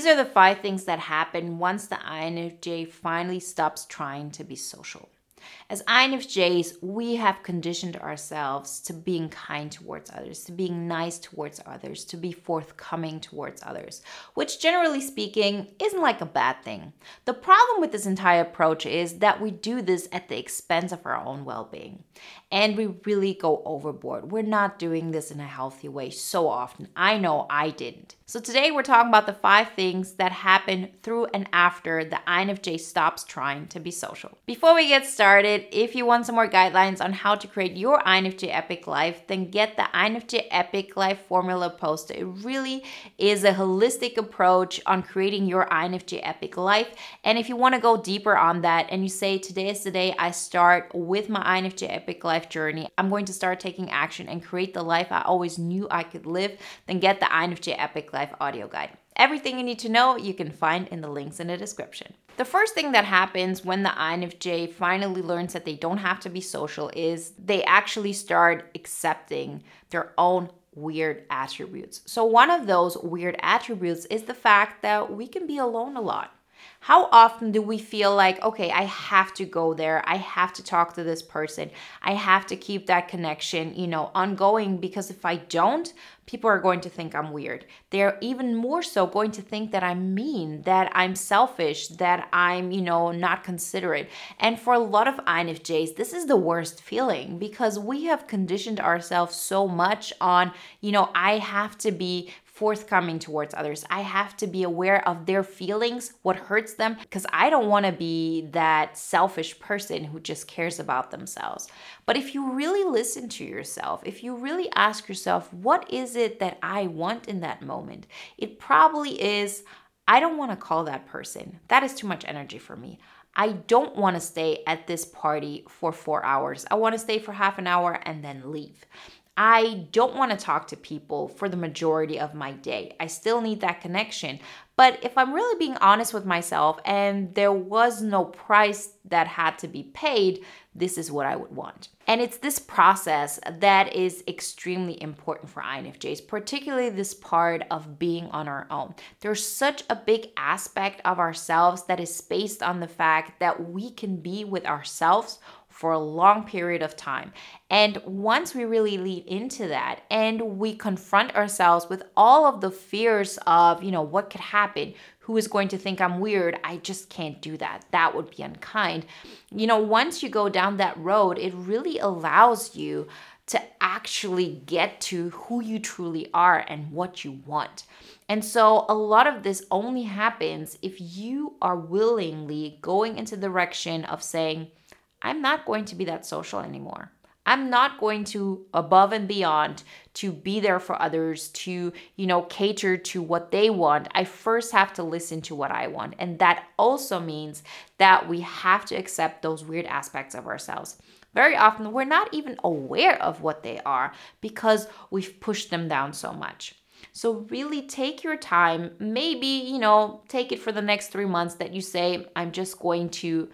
These are the five things that happen once the INFJ finally stops trying to be social. As INFJs, we have conditioned ourselves to being kind towards others, to being nice towards others, to be forthcoming towards others, which generally speaking isn't like a bad thing. The problem with this entire approach is that we do this at the expense of our own well being. And we really go overboard. We're not doing this in a healthy way so often. I know I didn't. So, today we're talking about the five things that happen through and after the INFJ stops trying to be social. Before we get started, if you want some more guidelines on how to create your INFJ Epic Life, then get the INFJ Epic Life formula poster. It really is a holistic approach on creating your INFJ Epic Life. And if you want to go deeper on that and you say, Today is the day I start with my INFJ Epic Life journey, I'm going to start taking action and create the life I always knew I could live, then get the INFJ Epic Life Life audio guide. Everything you need to know you can find in the links in the description. The first thing that happens when the INFJ finally learns that they don't have to be social is they actually start accepting their own weird attributes. So, one of those weird attributes is the fact that we can be alone a lot. How often do we feel like, okay, I have to go there. I have to talk to this person. I have to keep that connection, you know, ongoing because if I don't, people are going to think I'm weird. They're even more so going to think that I'm mean, that I'm selfish, that I'm, you know, not considerate. And for a lot of INFJs, this is the worst feeling because we have conditioned ourselves so much on, you know, I have to be forthcoming towards others. I have to be aware of their feelings, what hurts them, because I don't want to be that selfish person who just cares about themselves. But if you really listen to yourself, if you really ask yourself, what is it that I want in that moment? It probably is, I don't want to call that person. That is too much energy for me. I don't want to stay at this party for four hours. I want to stay for half an hour and then leave. I don't want to talk to people for the majority of my day. I still need that connection. But if I'm really being honest with myself and there was no price that had to be paid, this is what I would want. And it's this process that is extremely important for INFJs, particularly this part of being on our own. There's such a big aspect of ourselves that is based on the fact that we can be with ourselves for a long period of time. And once we really lead into that and we confront ourselves with all of the fears of, you know, what could happen, who is going to think I'm weird, I just can't do that. That would be unkind. You know, once you go down that road, it really allows you to actually get to who you truly are and what you want. And so a lot of this only happens if you are willingly going into the direction of saying, I'm not going to be that social anymore. I'm not going to above and beyond to be there for others, to, you know, cater to what they want. I first have to listen to what I want. And that also means that we have to accept those weird aspects of ourselves. Very often, we're not even aware of what they are because we've pushed them down so much. So, really take your time. Maybe, you know, take it for the next three months that you say, I'm just going to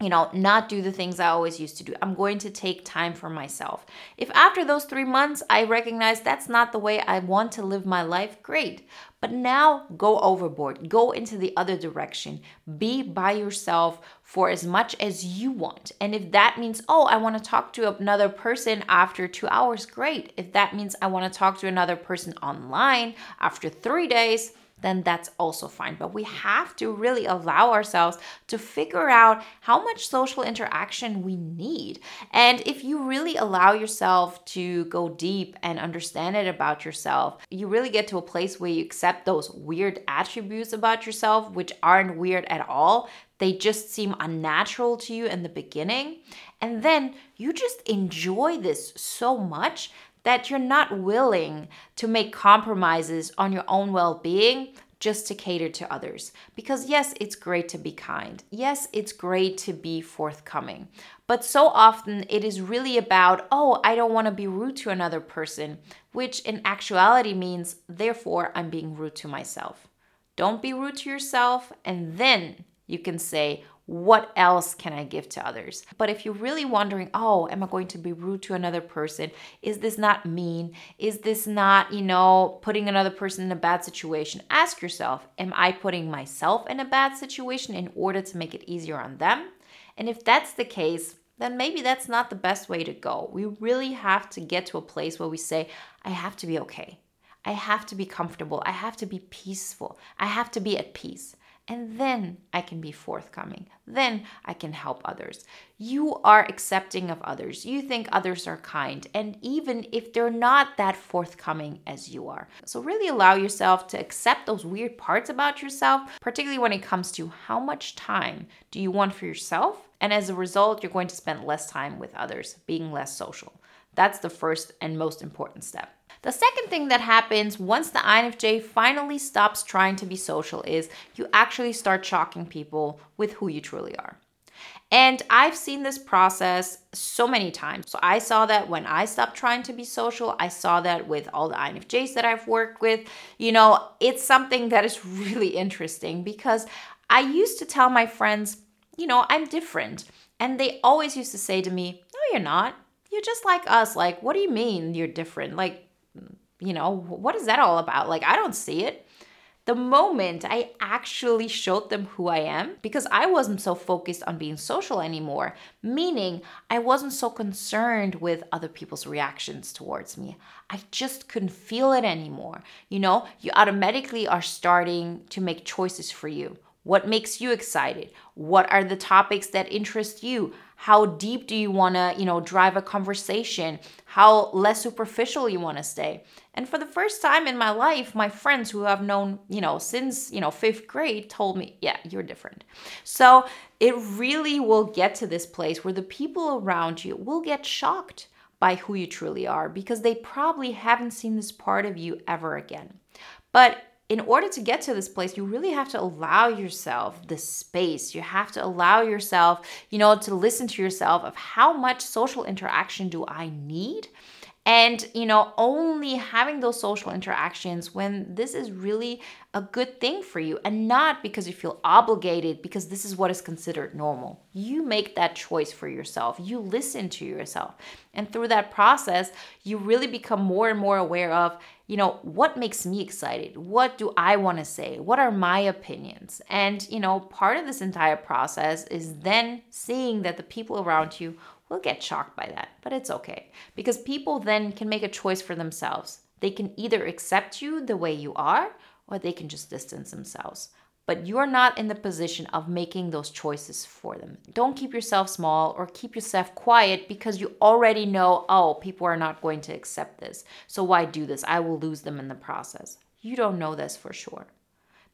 you know, not do the things I always used to do. I'm going to take time for myself. If after those three months I recognize that's not the way I want to live my life, great. But now go overboard, go into the other direction. Be by yourself for as much as you want. And if that means, oh, I want to talk to another person after two hours, great. If that means I want to talk to another person online after three days, then that's also fine. But we have to really allow ourselves to figure out how much social interaction we need. And if you really allow yourself to go deep and understand it about yourself, you really get to a place where you accept those weird attributes about yourself, which aren't weird at all. They just seem unnatural to you in the beginning. And then you just enjoy this so much that you're not willing to make compromises on your own well being just to cater to others. Because, yes, it's great to be kind. Yes, it's great to be forthcoming. But so often it is really about, oh, I don't want to be rude to another person, which in actuality means, therefore, I'm being rude to myself. Don't be rude to yourself, and then you can say, what else can I give to others? But if you're really wondering, oh, am I going to be rude to another person? Is this not mean? Is this not, you know, putting another person in a bad situation? Ask yourself, am I putting myself in a bad situation in order to make it easier on them? And if that's the case, then maybe that's not the best way to go. We really have to get to a place where we say, I have to be okay. I have to be comfortable. I have to be peaceful. I have to be at peace and then I can be forthcoming. Then I can help others. You are accepting of others. You think others are kind, and even if they're not that forthcoming as you are. So, really allow yourself to accept those weird parts about yourself, particularly when it comes to how much time do you want for yourself. And as a result, you're going to spend less time with others, being less social. That's the first and most important step. The second thing that happens once the INFJ finally stops trying to be social is you actually start shocking people with who you truly are. And I've seen this process so many times. So I saw that when I stopped trying to be social. I saw that with all the INFJs that I've worked with. You know, it's something that is really interesting because I used to tell my friends, you know, I'm different. And they always used to say to me, No, you're not. You're just like us. Like, what do you mean you're different? Like, you know, what is that all about? Like, I don't see it. The moment I actually showed them who I am, because I wasn't so focused on being social anymore, meaning I wasn't so concerned with other people's reactions towards me. I just couldn't feel it anymore. You know, you automatically are starting to make choices for you. What makes you excited? What are the topics that interest you? How deep do you want to, you know, drive a conversation? How less superficial you want to stay? And for the first time in my life, my friends who I've known, you know, since, you know, 5th grade told me, "Yeah, you're different." So, it really will get to this place where the people around you will get shocked by who you truly are because they probably haven't seen this part of you ever again. But in order to get to this place, you really have to allow yourself the space. You have to allow yourself, you know, to listen to yourself of how much social interaction do I need? And, you know, only having those social interactions when this is really a good thing for you and not because you feel obligated because this is what is considered normal. You make that choice for yourself. You listen to yourself. And through that process, you really become more and more aware of, you know, what makes me excited? What do I want to say? What are my opinions? And, you know, part of this entire process is then seeing that the people around you will get shocked by that, but it's okay because people then can make a choice for themselves. They can either accept you the way you are or they can just distance themselves. But you're not in the position of making those choices for them. Don't keep yourself small or keep yourself quiet because you already know, oh, people are not going to accept this. So why do this? I will lose them in the process. You don't know this for sure.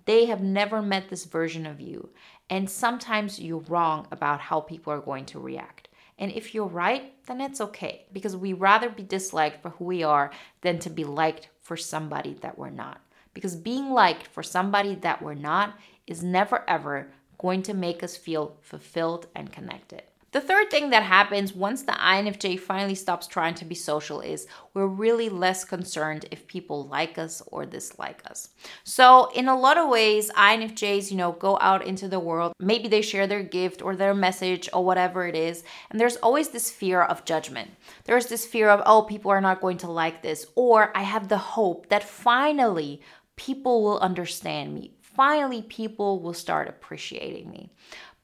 They have never met this version of you. And sometimes you're wrong about how people are going to react. And if you're right, then it's okay because we rather be disliked for who we are than to be liked for somebody that we're not. Because being liked for somebody that we're not is never ever going to make us feel fulfilled and connected. The third thing that happens once the INFJ finally stops trying to be social is we're really less concerned if people like us or dislike us. So, in a lot of ways, INFJs, you know, go out into the world. Maybe they share their gift or their message or whatever it is. And there's always this fear of judgment. There's this fear of, oh, people are not going to like this. Or I have the hope that finally people will understand me. Finally, people will start appreciating me.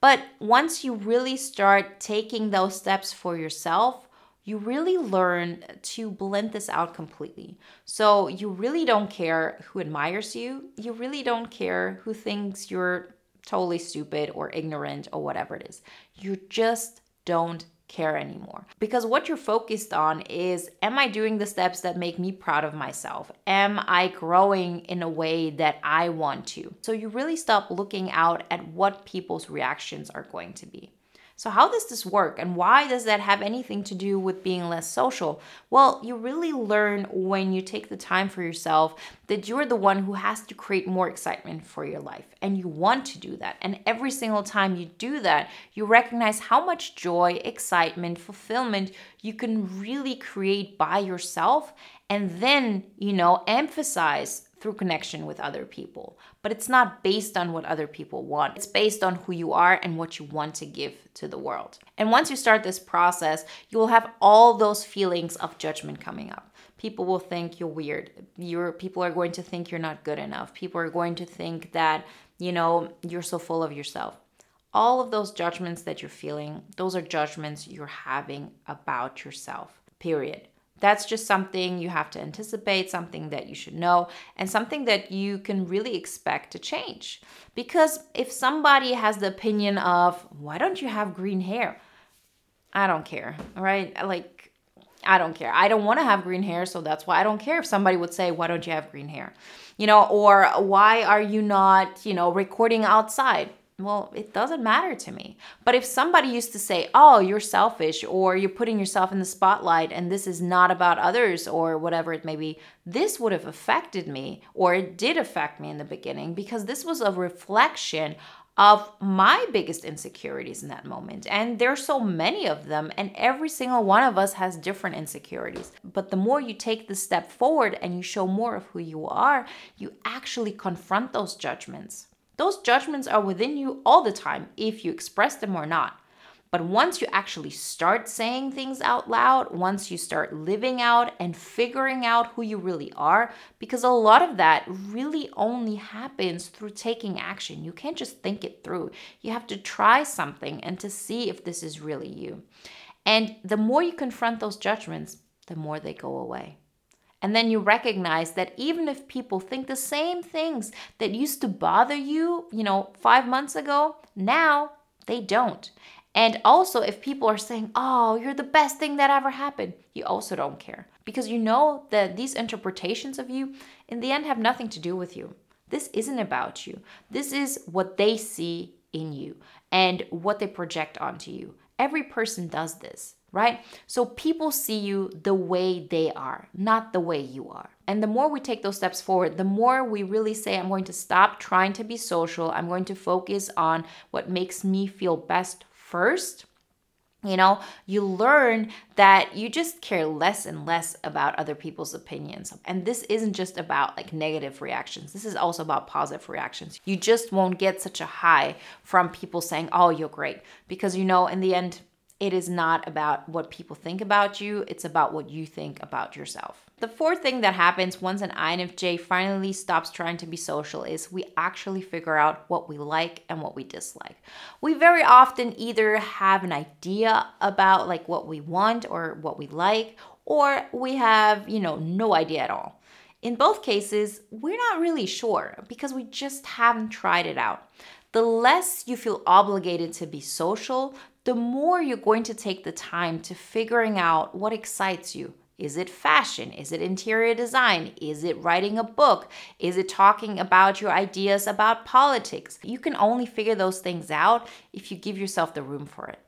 But once you really start taking those steps for yourself, you really learn to blend this out completely. So you really don't care who admires you. You really don't care who thinks you're totally stupid or ignorant or whatever it is. You just don't care anymore. Because what you're focused on is Am I doing the steps that make me proud of myself? Am I growing in a way that I want to? So you really stop looking out at what people's reactions are going to be. So, how does this work and why does that have anything to do with being less social? Well, you really learn when you take the time for yourself that you're the one who has to create more excitement for your life and you want to do that. And every single time you do that, you recognize how much joy, excitement, fulfillment you can really create by yourself and then, you know, emphasize through connection with other people. But it's not based on what other people want, it's based on who you are and what you want to give to the world. And once you start this process, you will have all those feelings of judgment coming up. People will think you're weird. You're, people are going to think you're not good enough. People are going to think that, you know, you're so full of yourself all of those judgments that you're feeling, those are judgments you're having about yourself, period. That's just something you have to anticipate, something that you should know, and something that you can really expect to change. Because if somebody has the opinion of, why don't you have green hair? I don't care, right? Like, I don't care. I don't want to have green hair, so that's why I don't care if somebody would say, why don't you have green hair? You know, or why are you not, you know, recording outside? Well, it doesn't matter to me. But if somebody used to say, oh, you're selfish, or you're putting yourself in the spotlight, and this is not about others, or whatever it may be, this would have affected me, or it did affect me in the beginning, because this was a reflection of my biggest insecurities in that moment. And there's so many of them, and every single one of us has different insecurities. But the more you take the step forward and you show more of who you are, you actually confront those judgments. Those judgments are within you all the time if you express them or not. But once you actually start saying things out loud, once you start living out and figuring out who you really are, because a lot of that really only happens through taking action. You can't just think it through. You have to try something and to see if this is really you. And the more you confront those judgments, the more they go away. And then you recognize that even if people think the same things that used to bother you, you know, five months ago, now they don't. And also, if people are saying, oh, you're the best thing that ever happened, you also don't care because you know that these interpretations of you, in the end, have nothing to do with you. This isn't about you. This is what they see in you and what they project onto you. Every person does this right? So people see you the way they are, not the way you are. And the more we take those steps forward, the more we really say, I'm going to stop trying to be social. I'm going to focus on what makes me feel best first. You know, you learn that you just care less and less about other people's opinions. And this isn't just about like negative reactions, this is also about positive reactions. You just won't get such a high from people saying, Oh, you're great. Because you know, in the end, it is not about what people think about you, it's about what you think about yourself. The fourth thing that happens once an INFJ finally stops trying to be social is we actually figure out what we like and what we dislike. We very often either have an idea about like what we want or what we like, or we have, you know, no idea at all. In both cases, we're not really sure because we just haven't tried it out. The less you feel obligated to be social, the more you're going to take the time to figuring out what excites you. Is it fashion? Is it interior design? Is it writing a book? Is it talking about your ideas about politics? You can only figure those things out if you give yourself the room for it.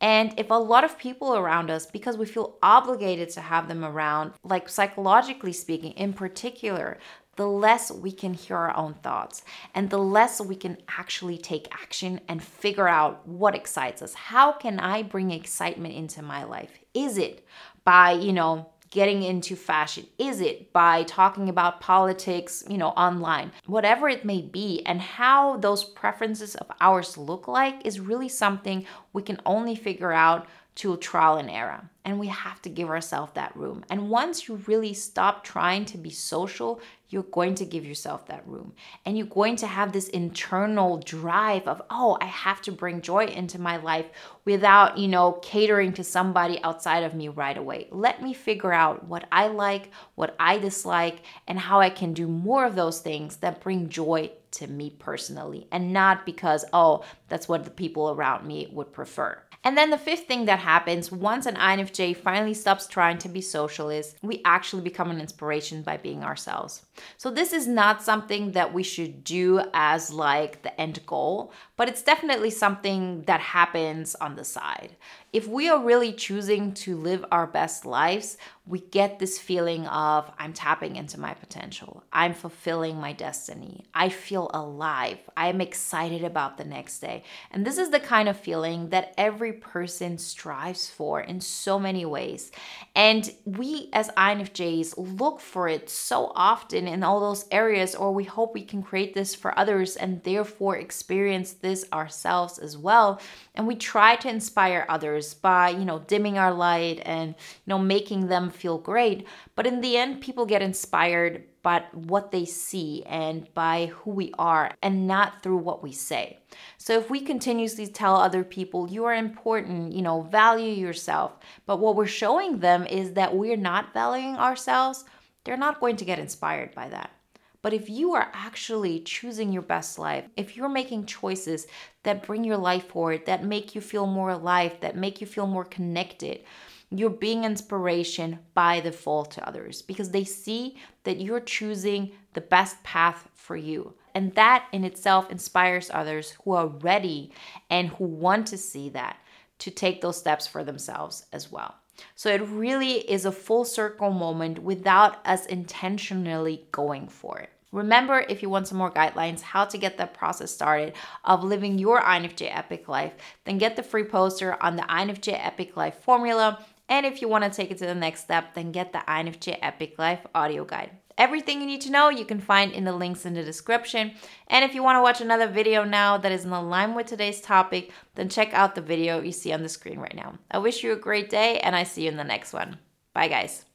And if a lot of people around us, because we feel obligated to have them around, like psychologically speaking, in particular, the less we can hear our own thoughts and the less we can actually take action and figure out what excites us. How can I bring excitement into my life? Is it by, you know, getting into fashion? Is it by talking about politics, you know, online? Whatever it may be, and how those preferences of ours look like is really something we can only figure out to trial and error. And we have to give ourselves that room. And once you really stop trying to be social, you're going to give yourself that room. And you're going to have this internal drive of, oh, I have to bring joy into my life without, you know, catering to somebody outside of me right away. Let me figure out what I like, what I dislike, and how I can do more of those things that bring joy to me personally and not because, oh, that's what the people around me would prefer. And then the fifth thing that happens once an INFJ finally stops trying to be social is we actually become an inspiration by being ourselves. So this is not something that we should do as like the end goal, but it's definitely something that happens on the side. if we are really choosing to live our best lives, we get this feeling of I'm tapping into my potential. I'm fulfilling my destiny. I feel alive. I am excited about the next day. And this is the kind of feeling that every person strives for in so many ways. And we as INFJs look for it so often in all those areas, or we hope we can create this for others and therefore experience this ourselves as well. And we try to inspire others by, you know, dimming our light and, you know, making them feel great. But in the end, people get inspired by what they see and by who we are and not through what we say. So if we continuously tell other people you are important, you know, value yourself, but what we're showing them is that we're not valuing ourselves, they're not going to get inspired by that. But if you are actually choosing your best life, if you're making choices that bring your life forward, that make you feel more alive, that make you feel more connected, you're being inspiration by default to others because they see that you're choosing the best path for you. And that in itself inspires others who are ready and who want to see that to take those steps for themselves as well. So it really is a full circle moment without us intentionally going for it. Remember, if you want some more guidelines how to get that process started of living your INFJ Epic Life, then get the free poster on the INFJ Epic Life formula and if you want to take it to the next step, then get the INFJ Epic Life audio guide. Everything you need to know you can find in the links in the description. And if you want to watch another video now that is in line with today's topic, then check out the video you see on the screen right now. I wish you a great day and I see you in the next one. Bye, guys.